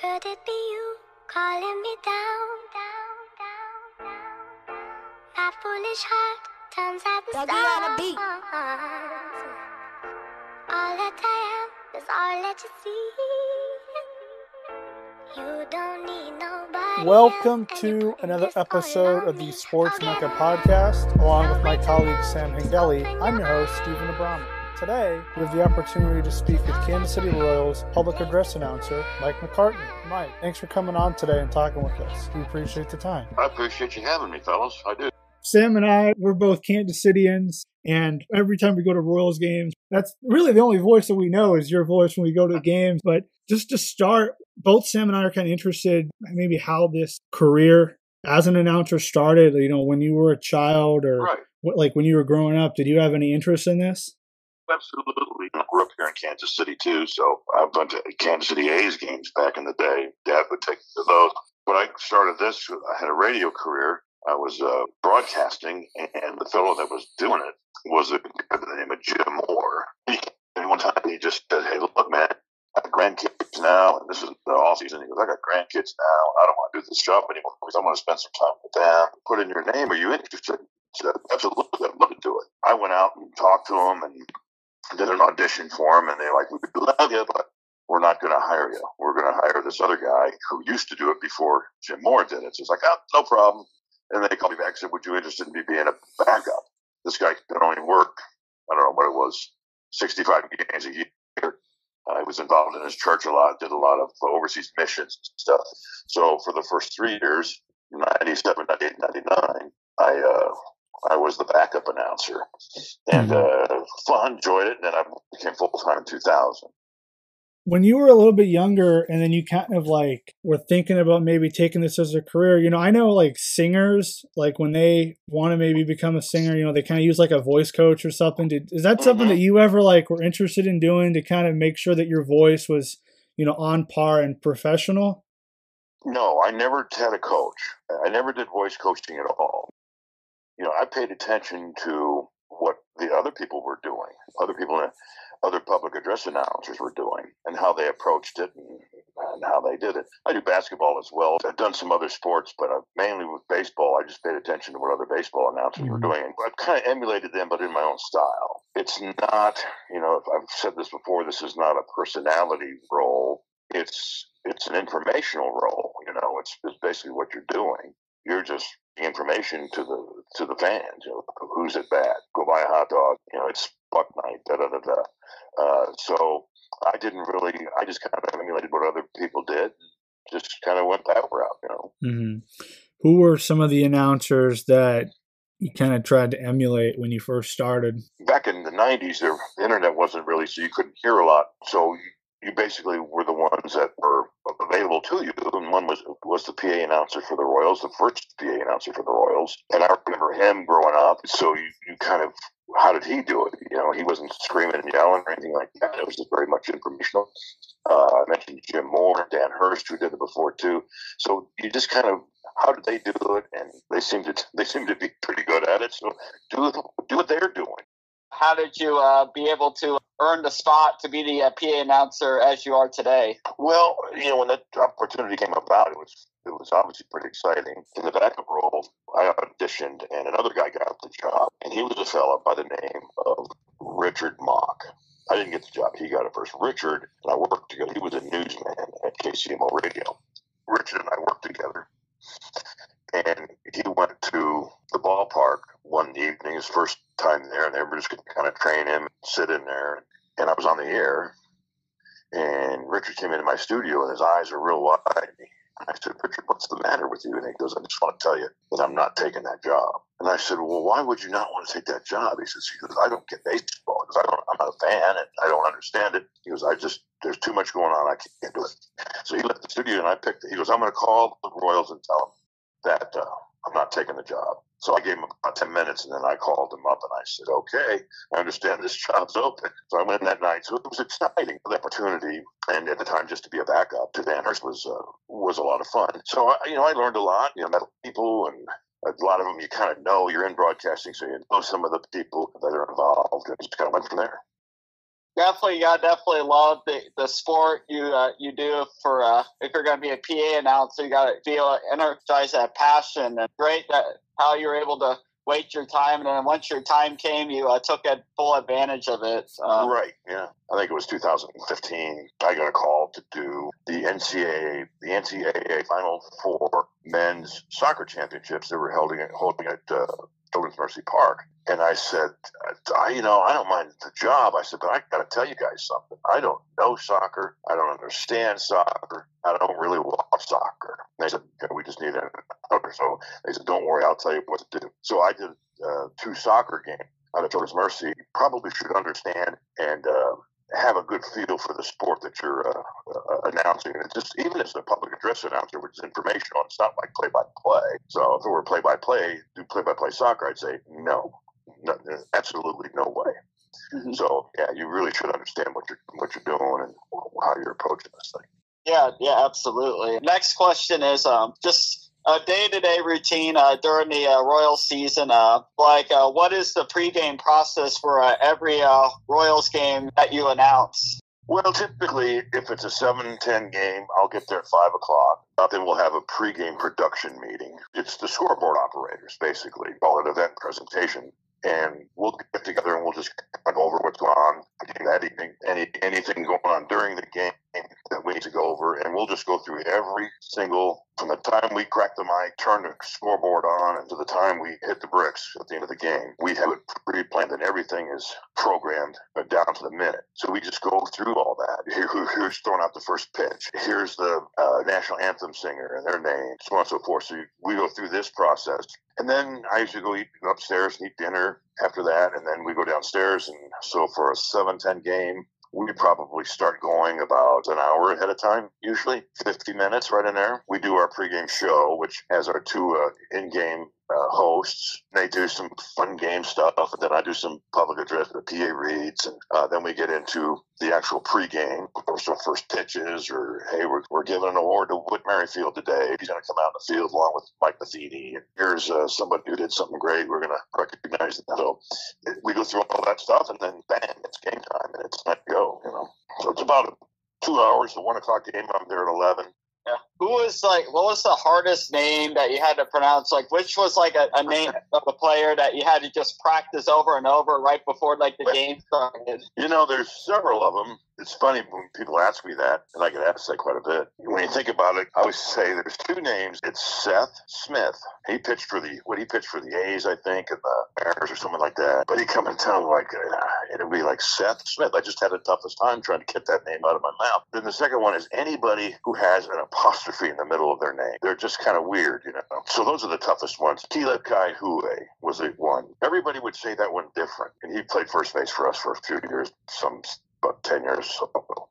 Could it be you calling me down, down, down, down? My foolish heart turns at the Dougie stars. All that I am is all that you see. You don't need nobody. Welcome else, to another episode of the. Sports Forget Mecca podcast, along with my colleague Sam till Hengeli. I'm your your host, eyes. Steven Abramo. Today, we have the opportunity to speak with Kansas City Royals public address announcer Mike McCartney. Mike, thanks for coming on today and talking with us. We appreciate the time. I appreciate you having me, fellas. I do. Sam and I, we're both Kansas Cityans, and every time we go to Royals games, that's really the only voice that we know is your voice when we go to the games. But just to start, both Sam and I are kind of interested maybe how this career as an announcer started. You know, when you were a child, or Right. what, like when you were growing up, did you have any interest in this? Absolutely. I grew up here in Kansas City, too, so I've been to Kansas City A's games back in the day. Dad would take me to those. When I started this, I had a radio career. I was uh, broadcasting, and the fellow that was doing it was a guy by the name of Jim Moore. And one time he just said, Hey, look, man, I got grandkids now, and this is the off season. He goes, I got grandkids now, and I don't want to do this job anymore because I want to spend some time with them. Put in your name. Are you interested? Said, Absolutely, I'd love to do it. I went out and talked to him and did an audition for him, and they're like, "We love you, but we're not going to hire you. We're going to hire this other guy who used to do it before Jim Moore did it." So it's like, "Oh, no problem." And they called me back and said, "Would you be interested in me being a backup?" This guy could only work, I don't know what it was, sixty-five games a year. I was involved in his church a lot, did a lot of overseas missions and stuff. So for the first three years, 97, 98, 99, I uh, I was the backup announcer, and uh, fun, enjoyed it. And then I became full time in 2000. when you were a little bit younger and then you kind of like were thinking about maybe taking this as a career you know i know like singers like when they want to maybe become a singer you know they kind of use like a voice coach or something Did, is that something Mhm. that you ever like were interested in doing to kind of make sure that your voice was you know on par and professional No, I never had a coach. I never did voice coaching at all. You know, I paid attention to what the other people were doing, other people, other public address announcers were doing, and how they approached it and, and how they did it. I do basketball as well. I've done some other sports, but uh, mainly with baseball, I just paid attention to what other baseball announcers were Mhm. doing. I've kind of emulated them, but in my own style. It's not, you know, I've said this before. This is not a personality role. It's it's an informational role. You know, it's, it's basically what you're doing. You're just information to the to the fans. You know, who's at bat? Go buy a hot dog. You know, it's Buck night. Da da da da. Uh, so I didn't really. I just kind of emulated what other people did. Just kind of went that route. You know. mm-hmm. who were some of the announcers that you kind of tried to emulate when you first started back in the 90s there the internet wasn't really so you couldn't hear a lot so you, basically were the ones that were available to you. And one was was the PA announcer for the Royals the first PA announcer for the Royals. And I remember him growing up. So you, you kind of how did he do it? You know he wasn't screaming and yelling or anything like that. It was just very much informational. Uh, I mentioned Jim Moore Dan Hurst who did it before too. So you just kind of how did they do it? And they seem to they seem to be pretty good at it. So do do what they're doing How did you uh, be able to earn the spot to be the uh, PA announcer as you are today? Well, you know, when that opportunity came about, it was it was obviously pretty exciting. In the backup role, I auditioned, and another guy got the job, and he was a fellow by the name of Richard Mock. I didn't get the job; he got it first. Richard and I worked together. He was a newsman at KCMO Radio. Richard and I worked together, and he went to the ballpark one evening, his first time there, and were just kind of train him, sit in there, and I was on the air, and Richard came into my studio and his eyes were real wide. I said, Richard, what's the matter with you? And he goes, I just want to tell you that I'm not taking that job. And I said, Well, why would you not want to take that job? He says, he goes, I don't get baseball because I don't, I'm not a fan and I don't understand it. He goes, I just, there's too much going on. I can't do it. So he left the studio and I picked. He goes, I'm going to call the Royals and tell them that uh, I'm not taking the job. So I gave him about 10 minutes and then I called him up and I said, okay, I understand this job's open. So I went that night. So it was exciting, the opportunity. And at the time, just to be a backup to Van Hurst was, uh, was a lot of fun. So, I, you know, I learned a lot, you know, met people and a lot of them you kind of know. You're in broadcasting, so you know some of the people that are involved and just kind of went from there. Definitely, yeah, definitely love the, the sport you uh, you do. For uh, if you're going to be a PA announcer, you got to feel energize that passion. And great that how you're able to wait your time, and then once your time came, you uh, took full advantage of it. Um, right. Yeah. I think it was 2015. I got a call to do the NCAA, the NCAA Final Four men's soccer championships that were at, holding at uh, Children's Mercy Park. And I said, I, you know, I don't mind the job. I said, but I got to tell you guys something. I don't know soccer. I don't understand soccer. I don't really watch soccer. And they said, okay, we just need an another. So they said, don't worry, I'll tell you what to do. So I did uh, two soccer games out of Children's Mercy. Probably should understand and uh, have a good feel for the sport that you're uh, uh, announcing. And just even as a public address announcer, which is informational, it's not like play by play. So if it were play by play, do play by play soccer, I'd say no, no absolutely no way. Mm-hmm. So yeah, you really should understand what you're what you're doing and how you're approaching this thing. Yeah, yeah, absolutely. Next question is um, just a day-to-day routine uh, during the uh, Royals season? Uh, like, uh, what is the pregame process for uh, every uh, Royals game that you announce? Well, typically, if it's a 7-10 game, I'll get there at 5 o'clock. then we'll have a pregame production meeting. It's the scoreboard operators, basically, call it event presentation and we'll get together and we'll just go over what's going on that evening, any anything going on during the game that we need to go over, and we'll just go through every single from the time we crack the mic, turn the scoreboard on, and to the time we hit the bricks at the end of the game. We have it pre-planned, and everything is programmed down to the minute. So we just go through all that. Here, here's throwing out the first pitch. Here's the uh, national anthem singer and their name, so on and so forth. So we go through this process and then I usually go eat upstairs and eat dinner after that, and then we go downstairs. And so for a seven ten game, we probably start going about an hour ahead of time, usually 50 minutes right in there. We do our pregame show, which has our two uh, in-game uh, hosts. They do some fun game stuff, and then I do some public address, the PA reads, and uh, then we get into the actual pregame, or some first pitches, or hey, we're, we're giving an award to Whit Merrifield today. He's going to come out in the field along with Mike Matheny. And here's uh, somebody who did something great. We're going to recognize them. So we go through all that stuff, and then bang, it's game time, and it's to go. You know, so it's about two hours. The one o'clock game. I'm there at eleven. Who was like? What was the hardest name that you had to pronounce? Like, which was like a, a name of a player that you had to just practice over and over right before like the game started? You know, there's several of them it's funny when people ask me that, and I get asked that quite a bit. When you think about it, I always say there's two names. It's Seth Smith. He pitched for the what he pitched for the A's, I think, and the Mariners or something like that. But he come and tell me like uh, it'd be like Seth Smith. I just had the toughest time trying to get that name out of my mouth. Then the second one is anybody who has an apostrophe in the middle of their name. They're just kind of weird, you know. So those are the toughest ones. Kila Ka'aihue was the one. Everybody would say that one different, and he played first base for us for a few years. Some about 10 years.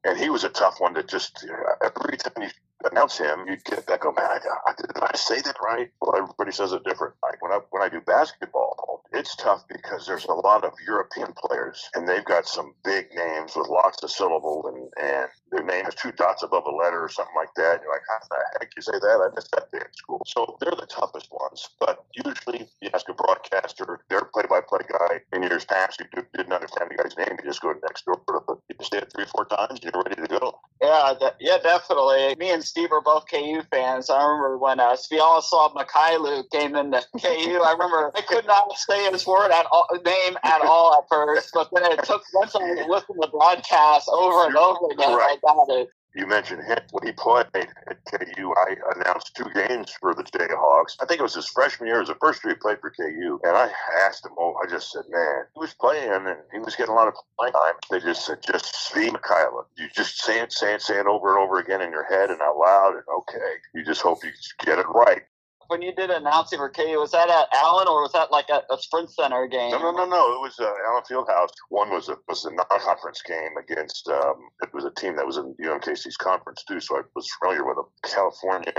And he was a tough one to just, every time you announce him, you'd get that go, man, I, I, did I say that right? Well, everybody says it different. Like when I, when I do basketball, it's tough because there's a lot of European players and they've got some big names with lots of syllables and, and their name has two dots above a letter or something like that. And you're like, how the heck you say that? I missed that day in school. So they're the toughest ones. But usually you ask a broadcaster, their play-by-play guy. In years past, you didn't understand the guy's name. You just go next door, you say it three or four times, and you're ready to go. Yeah, yeah, definitely. Me and Steve are both KU fans. I remember when uh, Sviatoslav Mykhailiuk came into KU. I remember I could not say his word at all, name at all at first, but then it took once I listened to the broadcast over and over again, right. I got it you mentioned him when he played at KU. I announced two games for the Jayhawks. I think it was his freshman year. It was the first year he played for KU. And I asked him, oh, I just said, man, he was playing and he was getting a lot of playing time. They just said, just Svi Mykhailiuk. You just say it, say it, say it over and over again in your head and out loud. And okay, you just hope you get it right when you did announcing for KU, was that at Allen or was that like a, a Sprint Center game? No, no, no, no. It was uh, Allen Fieldhouse. One was a was a non-conference game against. Um, it was a team that was in UMKC's conference too, so I was familiar with them. California.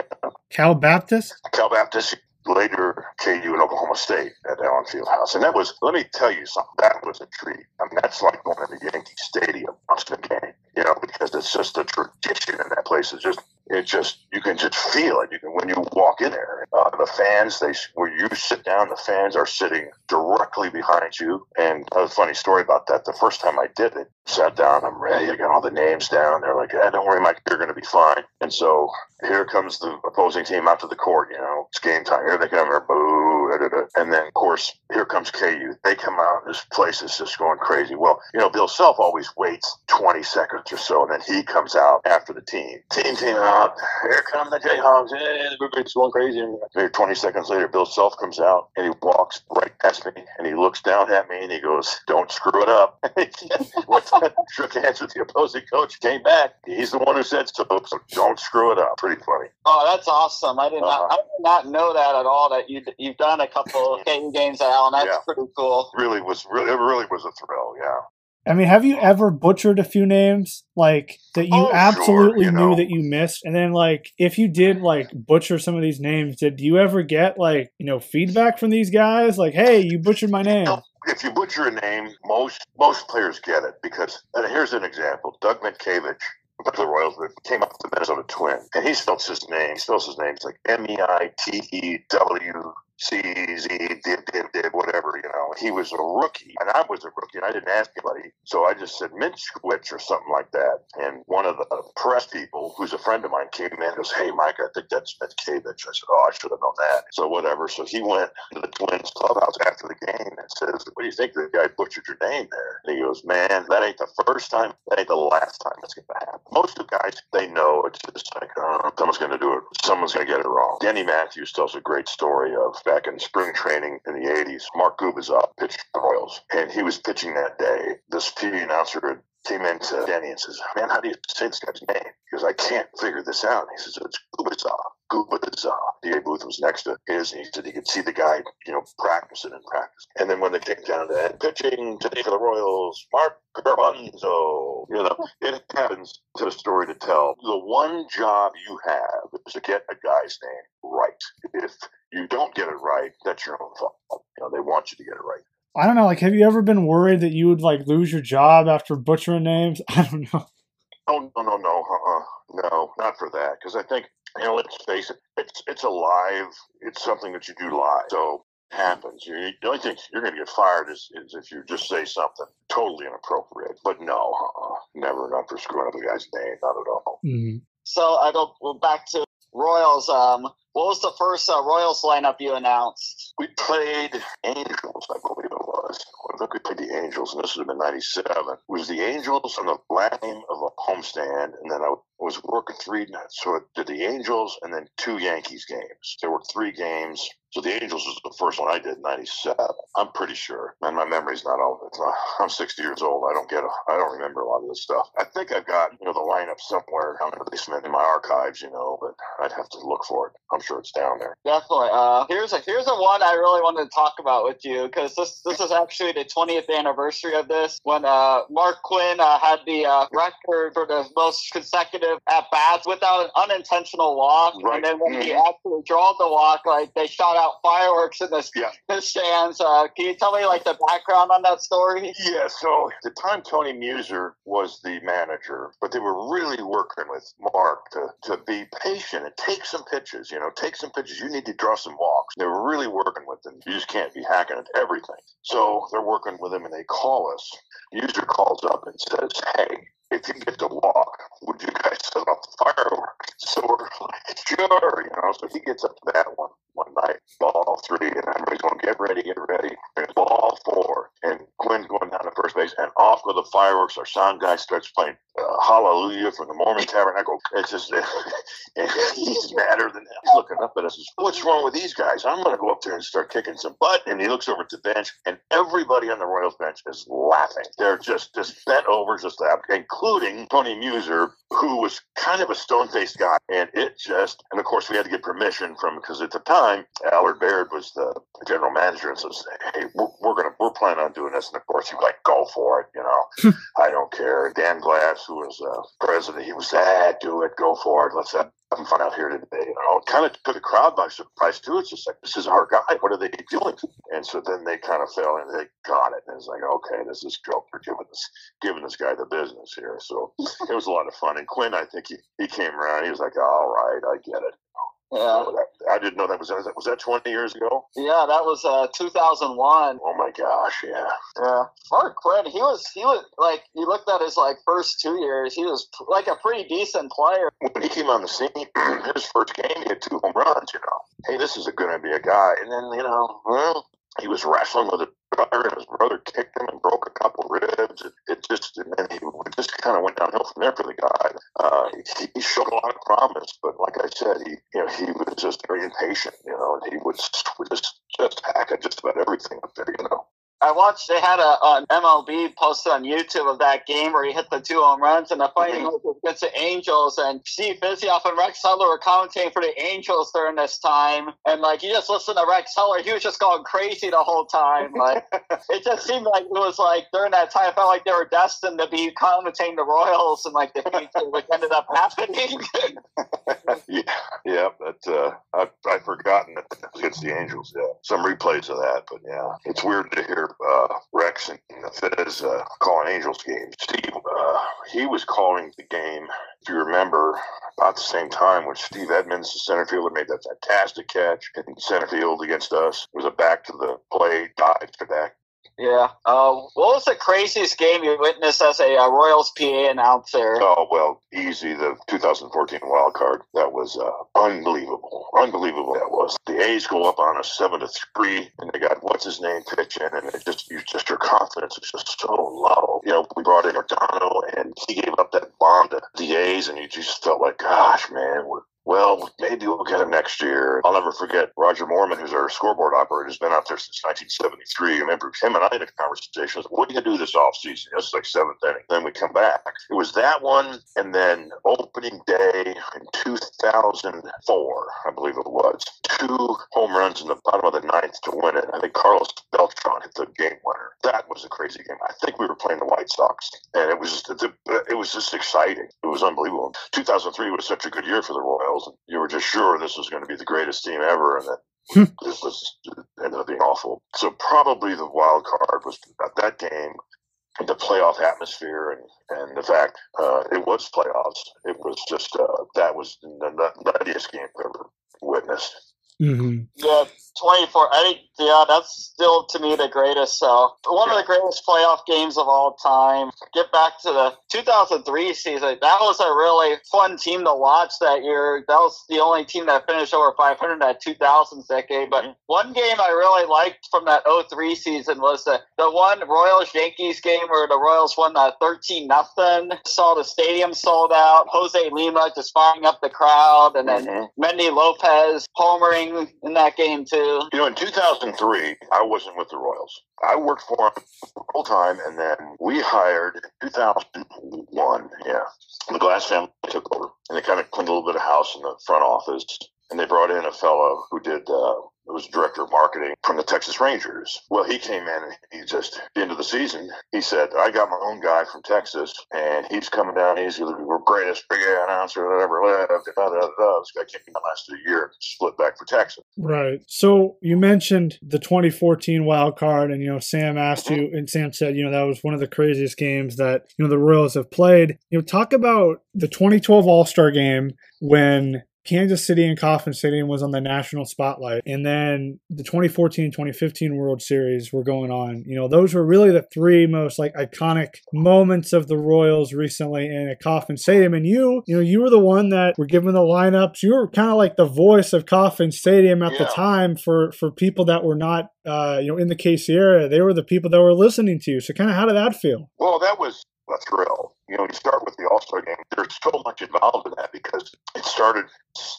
Cal Baptist. Cal Baptist later KU and Oklahoma State at Allen Fieldhouse. And that was, let me tell you something, that was a treat. I mean, that's like going to the Yankee Stadium watching a game, you know, because it's just a tradition in that place. It's just, it just, you can just feel it. You can, when you walk in there, uh, the fans, they, where you sit down, the fans are sitting directly behind you. And a funny story about that. The first time I did it, sat down, I'm ready. I got all the names down. They're like, eh, don't worry, Mike, you're going to be fine. And so here comes the opposing team out to the court. You know, it's game time. Here they come. They're boo. Da, da. And then, of course, here comes KU. They come out. This place is just going crazy. Well, you know, Bill Self always waits 20 seconds or so, and then he comes out after the team. Team came out. Here come the Jayhawks. Eh, everybody's going crazy. Maybe 20 seconds later, Bill Self comes out and he walks right past me and he looks down at me and he goes, "Don't screw it up." Shook hands with the opposing coach. Came back. He's the one who said so. So don't screw it up. Pretty funny. Oh, that's awesome! I did not, Uh-huh. I did not know that at all. That you you've done a couple of game games at Allen. That's Yeah. pretty cool. Really was really it really was a thrill. Yeah. I mean, have you oh. ever butchered a few names like that you Oh, sure, absolutely you knew know. that you missed? And then, like, if you did like butcher some of these names, did you ever get like you know feedback from these guys? Like, hey, you butchered my name. If you butcher a name, most most players get it because. And here's an example: Doug Mientkiewicz, who played the Royals, came up with the Minnesota Twin, and he spells his name. He spells his name. It's like M E I T E W C Z did, did, did, whatever. You know, he was a rookie, and I was a rookie, and I didn't ask anybody, so I just said Minchwich or something like that. And one of the press people, who's a friend of mine, came in and goes, "Hey, Mike, I think that's Mientkiewicz." I said, "Oh, I should have known that." So whatever. So he went to the Twins clubhouse after the game and says, "What do you think the guy butchered your name there?" And he goes, "Man, that ain't the first time. That ain't the last time it's going to happen." Most of the guys, they know it's just like, oh, someone's going to do it. Someone's going to get it wrong. Denny Matthews tells a great story of back in spring training in the '80s. Mark Gubicza pitched the Royals, and he was pitching that day. This TV announcer came in to Denny and says, "Man, how do you say this guy's name?" Goes, "I can't figure this out." And he says, "It's Gubicza." Gubicza. D.A. Booth was next to his, and he said he could see the guy, you know, practicing and practice. And then when they came down to and pitching today for the Royals, Mark Garbanzo. You know, it happens to the story to tell. The one job you have is to get a guy's name right. If you don't get it right, that's your own fault. You know, they want you to get it right. I don't know. Like, have you ever been worried that you would like lose your job after butchering names? I don't know. Oh no no no uh-uh. no not for that because I think you know let's face it it's it's alive it's something that you do live so it happens you, the only thing you're going to get fired is, is if you just say something totally inappropriate but no uh-uh. never not for screwing up a guy's name not at all Mhm. So I go well, back to Royals. Um, what was the first uh, Royals lineup you announced? we played Angels I believe it was I think we played the Angels and this would have been 97 it was the Angels on the game of a homestand and then I was working three nights. So I did the Angels and then two Yankees games. There were three games. So the Angels was the first one I did in '97. I'm pretty sure, and my memory's not all. It's not, I'm 60 years old. I don't get. A, I don't remember a lot of this stuff. I think I've got you know the lineup somewhere down in the basement in my archives, you know, but I'd have to look for it. I'm sure it's down there. Definitely. Uh, here's a here's a one I really wanted to talk about with you because this this is actually the 20th anniversary of this when uh, Mark Quinn uh, had the uh, record for the most consecutive at bats without an unintentional walk, Right. and then when he Mhm. actually drawed the walk, like they shot out fireworks in the, Yeah. the stands. Uh, can you tell me like the background on that story? Yeah, so the time Tony Muser was the manager, but they were really working with Mark to, to be patient and take some pitches, you know, take some pitches. You need to draw some walks. They were really working with them. You just can't be hacking at everything. So they're working with him and they call us. Muser calls up and says, Hey, if you get to walk, would you guys set off the fireworks? So we're like, sure, you know. So he gets up to that one one night, ball three, and everybody's going, get ready, get ready. And ball four, and Quinn's going down to first base, and off go the fireworks. Our sound guy starts playing uh, Hallelujah from the Mormon Tabernacle. It's just, and he's madder than hell. He's looking up at us. says, What's wrong with these guys? I'm going to go up there and start kicking some butt. And he looks over at the bench, and everybody on the Royals bench is laughing. They're just just bent over, just laughing, including Tony Muser, who was kind of a stone faced guy. And it just, and of course, we had to get permission from because at the time Allard Baird was the general manager, and says, "Hey, we're, we're gonna we're planning on doing this." And of course, he was like, "Go for it," you know. I don't care. Dan Glass, who was uh, president, he was, "Ah, do it, go for it. Let's have some fun out here today." You know, kind of took the crowd by surprise too. It's just like, "This is our guy. What are they doing?" And so then they kind of fell and they got it, and it's like, "Okay, this is joke. We're giving this giving this guy the business here." So it was a lot of fun. And Quinn, I think he he came around. He was like, "All right, I get it." Yeah. I didn't know that was that. was that 20 years ago. Yeah, that was uh 2001. Oh my gosh, yeah. Yeah, Mark Quinn, he was he was like you looked at his like first two years, he was like a pretty decent player. When he came on the scene, his first game, he had two home runs. You know, hey, this is going to be a guy. And then you know, well, he was wrestling with a brother, and his brother kicked him and broke a couple ribs. It, it just and then he just kind of went downhill from there for the guy. Uh, he, he showed a lot of promise, but like I said, he you know he was just very impatient. You know, and he would just just hack at just about everything up there. You know. I watched they had a an MLB posted on YouTube of that game where he hit the two home runs and the fighting was against the Angels and Steve Physioc and Rex Hudler were commentating for the Angels during this time and like you just listen to Rex Hudler he was just going crazy the whole time like it just seemed like it was like during that time it felt like they were destined to be commentating the Royals and like the future which ended up happening. yeah, yeah, but uh, I've, I've forgotten that it was against the Angels. Yeah, some replays of that, but yeah, it's weird to hear uh, Rex and Fez uh, calling Angels games. Steve, uh, he was calling the game. If you remember, about the same time when Steve Edmonds, the center fielder, made that fantastic catch in center field against us. It was a back to the play dive to back Yeah. Uh, what was the craziest game you witnessed as a uh, Royals PA announcer? Oh well, easy. The 2014 wild card. That was uh, unbelievable. Unbelievable. That was. The A's go up on a seven to three, and they got what's his name pitching, and it just you just your confidence is just so low. You know, we brought in Yordano, and he gave up that bomb to the A's, and you just felt like, gosh, man, we're well, maybe we'll get him next year. I'll never forget Roger Mormon, who's our scoreboard operator, has been out there since 1973. I remember him and I had a conversation. Like, what are you do this offseason? It's like seventh inning. Then we come back. It was that one, and then opening day in 2004, I believe it was. Two home runs in the bottom of the ninth to win it. I think Carlos Beltran hit the game winner. That was a crazy game. I think we were playing the White Sox, and it was it was just exciting. It was unbelievable. 2003 was such a good year for the Royals and you were just sure this was going to be the greatest team ever, and that this was it ended up being awful. So probably the wild card was that game, the playoff atmosphere, and and the fact uh, it was playoffs. It was just uh, that was the nuttiest game I've ever witnessed. Mm-hmm. Yeah, 24. I think, yeah, that's still to me the greatest. So, one of the greatest playoff games of all time. Get back to the 2003 season. That was a really fun team to watch that year. That was the only team that finished over 500 that 2000s decade. But one game I really liked from that 03 season was the, the one Royals Yankees game where the Royals won uh, 13 nothing. Saw the stadium sold out. Jose Lima just firing up the crowd, and then Mhm. Mendy Lopez homering in that game too. You know, in 2003, I wasn't with the Royals. I worked for them full time, and then we hired in 2001. Yeah, the Glass family took over, and they kind of cleaned a little bit of house in the front office, and they brought in a fellow who did. Uh, was director of marketing from the Texas Rangers. Well, he came in and he just, at the end of the season, he said, I got my own guy from Texas and he's coming down. He's the greatest big announcer that ever lived. Da, da, da. This guy came in last year split back for Texas. Right. So you mentioned the 2014 wild card, and you know Sam asked mm-hmm. you, and Sam said, you know that was one of the craziest games that you know the Royals have played. You know, talk about the 2012 All Star Game when Kansas City and Kauffman Stadium was on the national spotlight, and then the 2014-2015 World Series were going on. You know, those were really the three most like iconic moments of the Royals recently in a Kauffman Stadium. And you, you know, you were the one that were given the lineups. You were kind of like the voice of Kauffman Stadium at the time for for people that were not, uh, you know, in the KC area. They were the people that were listening to you. So, kind of, how did that feel? Well, that was a thrill. You know, you start with the All Star game. There's so much involved in that because it started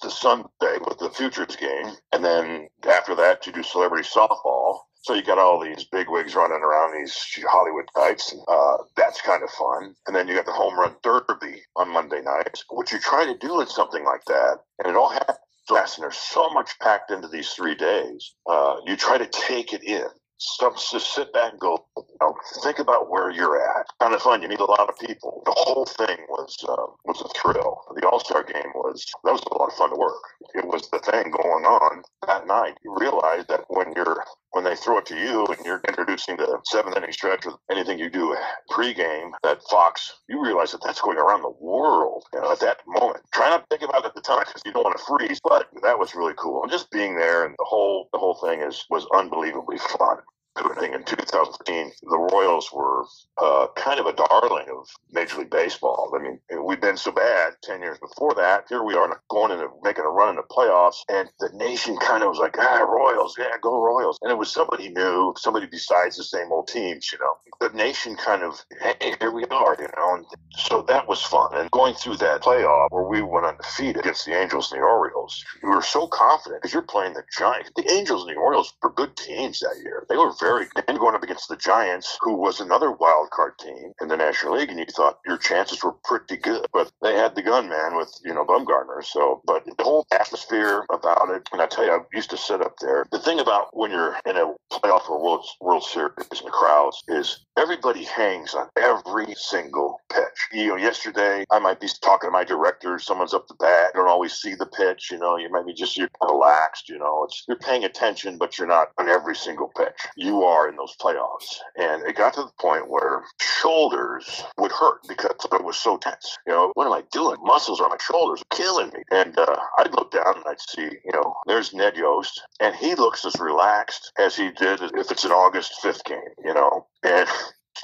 the Sunday with the Futures game, and then after that, you do celebrity softball. So you got all these big wigs running around these Hollywood. And, uh, that's kind of fun. And then you got the home run derby on Monday nights. What you try to do in something like that, and it all happens fast, and there's so much packed into these three days. Uh, you try to take it in. Just sit back and go, you know, think about where you're at. Kind of fun. You meet a lot of people. The whole thing was uh, was a thrill. The All Star game was that was a lot of fun to work. It was the thing going on that night. You realize that when you're when they throw it to you and you're introducing the seventh inning stretch with anything you do pregame, that Fox, you realize that that's going around the world you know, at that moment. Try not to think about it at the time because you don't want to freeze, but that was really cool. And just being there and the whole the whole thing is was unbelievably fun. I think in 2015, the Royals were uh, kind of a darling of Major League Baseball. I mean, we'd been so bad 10 years before that. Here we are going into making a run in the playoffs, and the nation kind of was like, ah, Royals, yeah, go Royals. And it was somebody new, somebody besides the same old teams, you know. The nation kind of, hey, here we are, you know. And so that was fun. And going through that playoff where we went undefeated against the Angels and the Orioles, we were so confident because you're playing the Giants. The Angels and the Orioles were good teams that year. They were very good. and going up against the Giants, who was another wild card team in the National League, and you thought your chances were pretty good. But they had the gunman with, you know, Bumgarner. So, but the whole atmosphere about it, and I tell you, I used to sit up there. The thing about when you're in a playoff or World, World Series in the crowds is everybody hangs on every single pitch. You know, yesterday I might be talking to my director, someone's up the bat, don't always see the pitch, you know, you might be just you're relaxed, you know, it's you're paying attention, but you're not on every single pitch. You are in those playoffs. And it got to the point where shoulders would hurt because it was so tense. You know, what am I doing? Muscles on my shoulders are killing me. And uh, I'd look down and I'd see, you know, there's Ned Yost, and he looks as relaxed as he did if it's an August 5th game, you know. And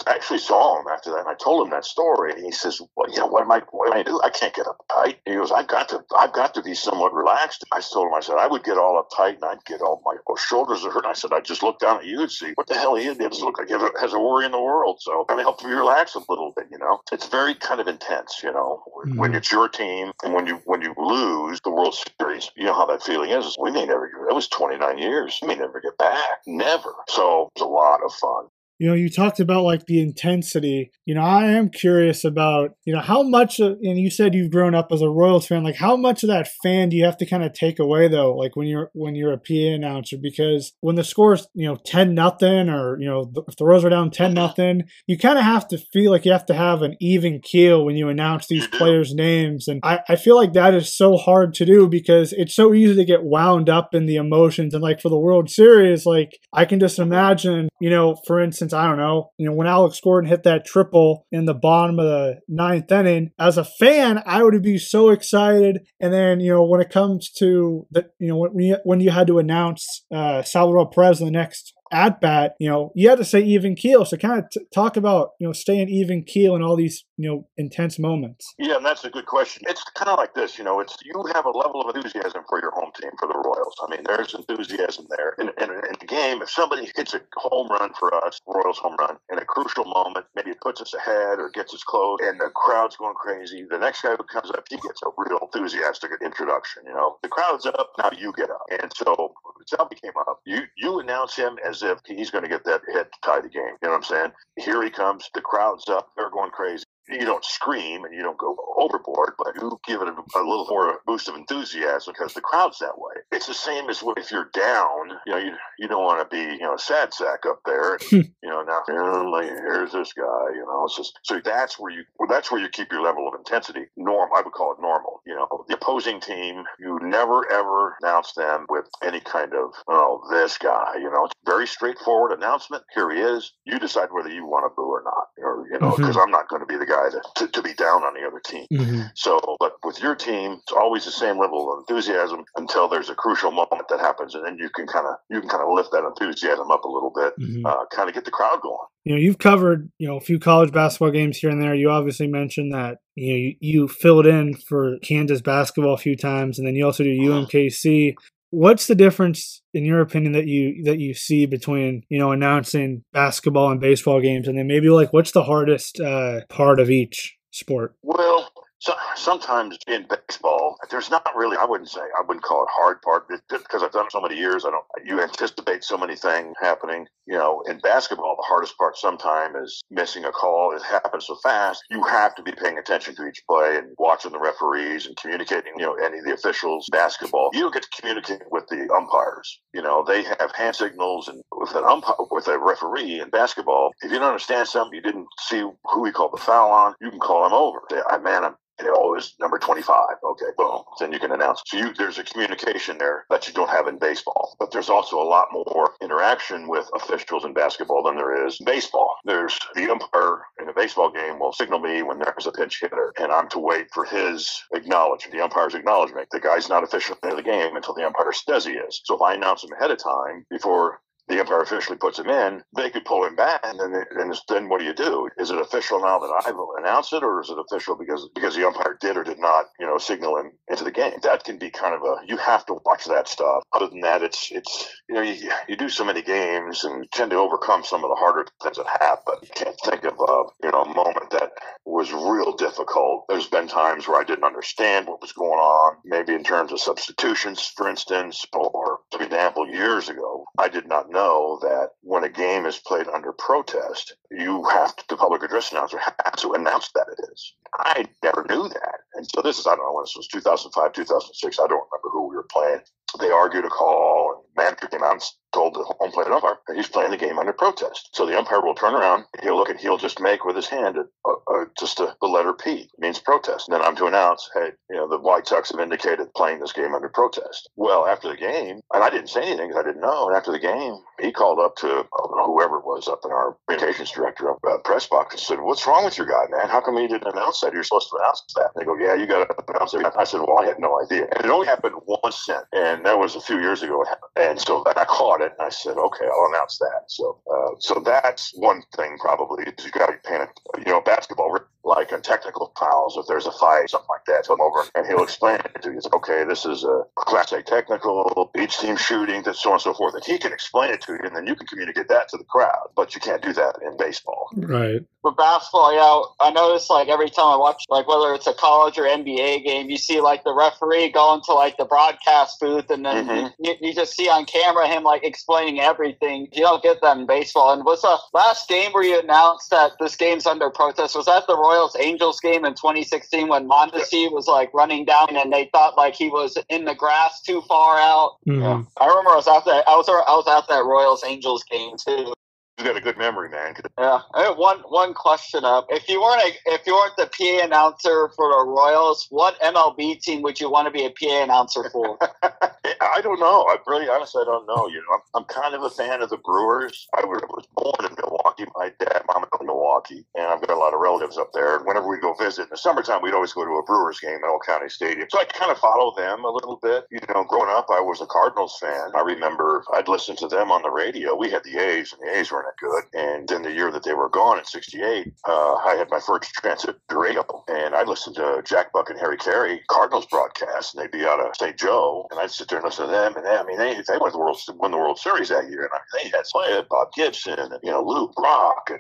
I actually saw him after that, and I told him that story, and he says, "Well, you know, what am I? What am I do? I can't get uptight." He goes, "I've got to, I've got to be somewhat relaxed." I told him, I said, "I would get all uptight, and I'd get all my shoulders are hurt." I said, "I'd just look down at you and see what the hell he is. He doesn't look like he has a worry in the world." So, kind of help you relax a little bit. You know, it's very kind of intense. You know, mm-hmm. when it's your team, and when you when you lose the World Series, you know how that feeling is. We may never. That was 29 years. We may never get back. Never. So it's a lot of fun you know you talked about like the intensity. You know i am curious about you know how much of, and you said you've grown up as a royals fan like how much of that fan do you have to kind of take away though like when you're when you're a pa announcer? Because when the score's you know 10 nothing or you know if the royals are down 10 uh-huh. nothing you kind of have to feel like you have to have an even keel when you announce these mm-hmm. players names. And I, I feel like that is so hard to do because it's so easy to get wound up in the emotions. And like for the world series like i can just imagine you know for instance since I don't know, you know, when Alex Gordon hit that triple in the bottom of the ninth inning, as a fan, I would be so excited. And then, you know, when it comes to the, you know, when you, when you had to announce uh, Salvador Perez in the next at bat, you know, you had to say even keel. So kind of t- talk about, you know, staying even keel in all these, you know, intense moments. Yeah, and that's a good question. It's kind of like this, you know, it's you have a level of enthusiasm for your home team, for the Royals. I mean, there's enthusiasm there. In, in, in the game, if somebody hits a home run for us, Royals home run, in a crucial moment, maybe it puts us ahead or gets us close, and the crowd's going crazy, the next guy who comes up, he gets a real enthusiastic introduction, you know. The crowd's up, now you get up. And so Salvi came up, you, you announce him as if he's going to get that hit to tie the game. You know what I'm saying? Here he comes. The crowd's up. They're going crazy you don't scream and you don't go overboard, but you give it a, a, little more boost of enthusiasm because the crowd's that way. It's the same as if you're down, you know, you, you don't want to be, you know, a sad sack up there. you know, now here's this guy, you know, it's just, so that's where you, that's where you keep your level of intensity. Norm, I would call it normal. You know, the opposing team, you never ever announce them with any kind of, oh, this guy, you know, it's very straightforward announcement. Here he is. You decide whether you want to boo or not, or, you know, because mm-hmm. I'm not going to be the guy guy to, to, to be down on the other team. Mm-hmm. So, but with your team, it's always the same level of enthusiasm until there's a crucial moment that happens, and then you can kind of you can kind of lift that enthusiasm up a little bit, mm-hmm. uh, kind of get the crowd going. You know, you've covered you know a few college basketball games here and there. You obviously mentioned that you know you, you filled in for Kansas basketball a few times, and then you also do UMKC what's the difference in your opinion that you that you see between you know announcing basketball and baseball games? And then maybe like what's the hardest uh, part of each sport? Well so, sometimes in baseball, there's not really, I wouldn't say, I wouldn't call it hard part because I've done so many years. I don't, you anticipate so many things happening. You know, in basketball, the hardest part sometimes is missing a call. It happens so fast. You have to be paying attention to each play and watching the referees and communicating, you know, any of the officials. Basketball, you don't get to communicate with the umpires. You know, they have hand signals and with an umpire, with a referee in basketball, if you don't understand something, you didn't see who he called the foul on, you can call him over. Say, I man, I'm know, oh, it's number 25. Okay, boom. Then you can announce. So you, there's a communication there that you don't have in baseball. But there's also a lot more interaction with officials in basketball than there is in baseball. There's the umpire in a baseball game will signal me when there's a pinch hitter, and I'm to wait for his acknowledgement, the umpire's acknowledgement. The guy's not officially in the game until the umpire says he is. So if I announce him ahead of time before the umpire officially puts him in, they could pull him back, and then and then what do you do? Is it official now that I've announced it, or is it official because because the umpire did or did not, you know, signal him into the game? That can be kind of a you have to watch that stuff. Other than that, it's it's you know you, you do so many games and tend to overcome some of the harder things that happen. You can't think of a you know a moment that was real difficult. There's been times where I didn't understand what was going on, maybe in terms of substitutions, for instance, or for example, years ago, I did not know that when a game is played under protest, you have to, the public address announcer has to announce that it is. I never knew that. And so this is, I don't know when this was 2005, 2006. I don't remember who we were playing. They argued a call, and manager came out told the home plate umpire he's playing the game under protest. So the umpire will turn around, he'll look and he'll just make with his hand a, a, just a, the letter P it means protest. And then I'm to announce, hey, you know, the White Sox have indicated playing this game under protest. Well, after the game, and I didn't say anything because I didn't know. And after the game, he called up to know, whoever it was up in our communications director up uh, press box and said, "What's wrong with your guy, man? How come he didn't announce that? You're supposed to announce that." And they go, "Yeah, you got to announce it." I said, "Well, I had no idea." And it only happened once, and that was a few years ago. And so I caught it, and I said, "Okay, I'll announce that." So, uh, so that's one thing probably is you got to be paying. You know, basketball like on technical fouls, if there's a fight, something like that, come over and he'll explain it to you. Okay, this is a class A technical, each team shooting, that so on and so forth. And he can explain it to you, and then you can communicate that to the crowd. But you can't do that in baseball. Right. With basketball, yeah, I notice like every time I watch, like whether it's a college or NBA game, you see like the referee going to like the broadcast booth, and then mm-hmm. you, you just see on camera him like explaining everything. You don't get that in baseball. And was the last game where you announced that this game's under protest? Was that the Royals Angels game in 2016 when Mondesi was like running down and they thought like he was in the grass too far out. Mm-hmm. Yeah. I remember I was at that I was I was at that Royals Angels game too. You got a good memory, man. Yeah. I have one one question up. If you weren't a, if you weren't the PA announcer for the Royals, what MLB team would you want to be a PA announcer for? I don't know. I really honestly I don't know. You know, I'm, I'm kind of a fan of the Brewers. I was born in Milwaukee. My dad, mom lived in Milwaukee, and I've got a lot of relatives up there. Whenever we go visit in the summertime, we'd always go to a Brewers game at Old County Stadium. So I kind of follow them a little bit. You know, growing up, I was a Cardinals fan. I remember I'd listen to them on the radio. We had the A's, and the A's weren't that good. And then the year that they were gone in '68, uh, I had my first transit radio, and I listened to Jack Buck and Harry Caray Cardinals broadcast, and they'd be out of St. Joe, and I'd sit there and listen to them. And they, I mean, they they won the World won the World Series that year, and I, they had, had Bob Gibson and you know Lou Brock, and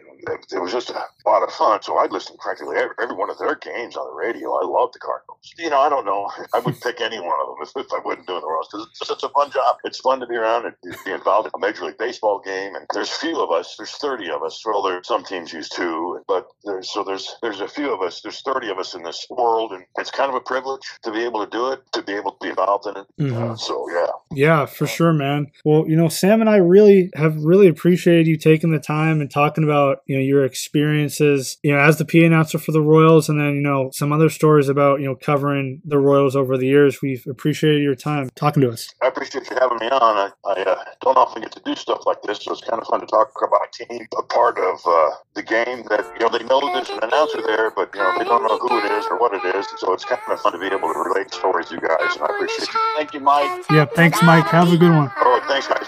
it, was just a lot of fun. So I'd listen practically every, every one of their games on the radio. I loved the Cardinals. You know, I don't know. I would pick any one of them if, if I wasn't doing the Royals because it's such a fun job. It's fun to be around and be involved in a Major League Baseball game. And there's few of us. There's 30 of us. Well, there's some teams use two, but there's so there's there's a few of us. There's 30 of us in this world, and it's kind of a privilege to be able to do it, to be able to be involved in it. Mm-hmm. Uh, so yeah, yeah, for sure, man. Well, you know, Sam and I really have really appreciated you taking the time and talking about you know your experiences, you know, as the PA announcer for the Royals, and then you know some other stories about you know covering the Royals over the years. We've appreciated your time talking to us. I appreciate you having me on. I, I uh, don't often get to do stuff like this, so it's kind of fun to talk about a team, a part of uh, the game that you know they know there's an announcer there, but you know they don't know who it is or what it is. So it's kind of fun to be able to relate stories to you guys, and I appreciate you. Thank you, Mike. Yeah, thanks, Mike. Have a good one. All right, thanks, guys.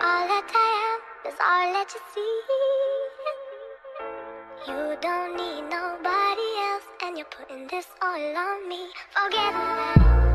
All that I am is all that you see. You don't need nobody else, and you're putting this all on me. Forget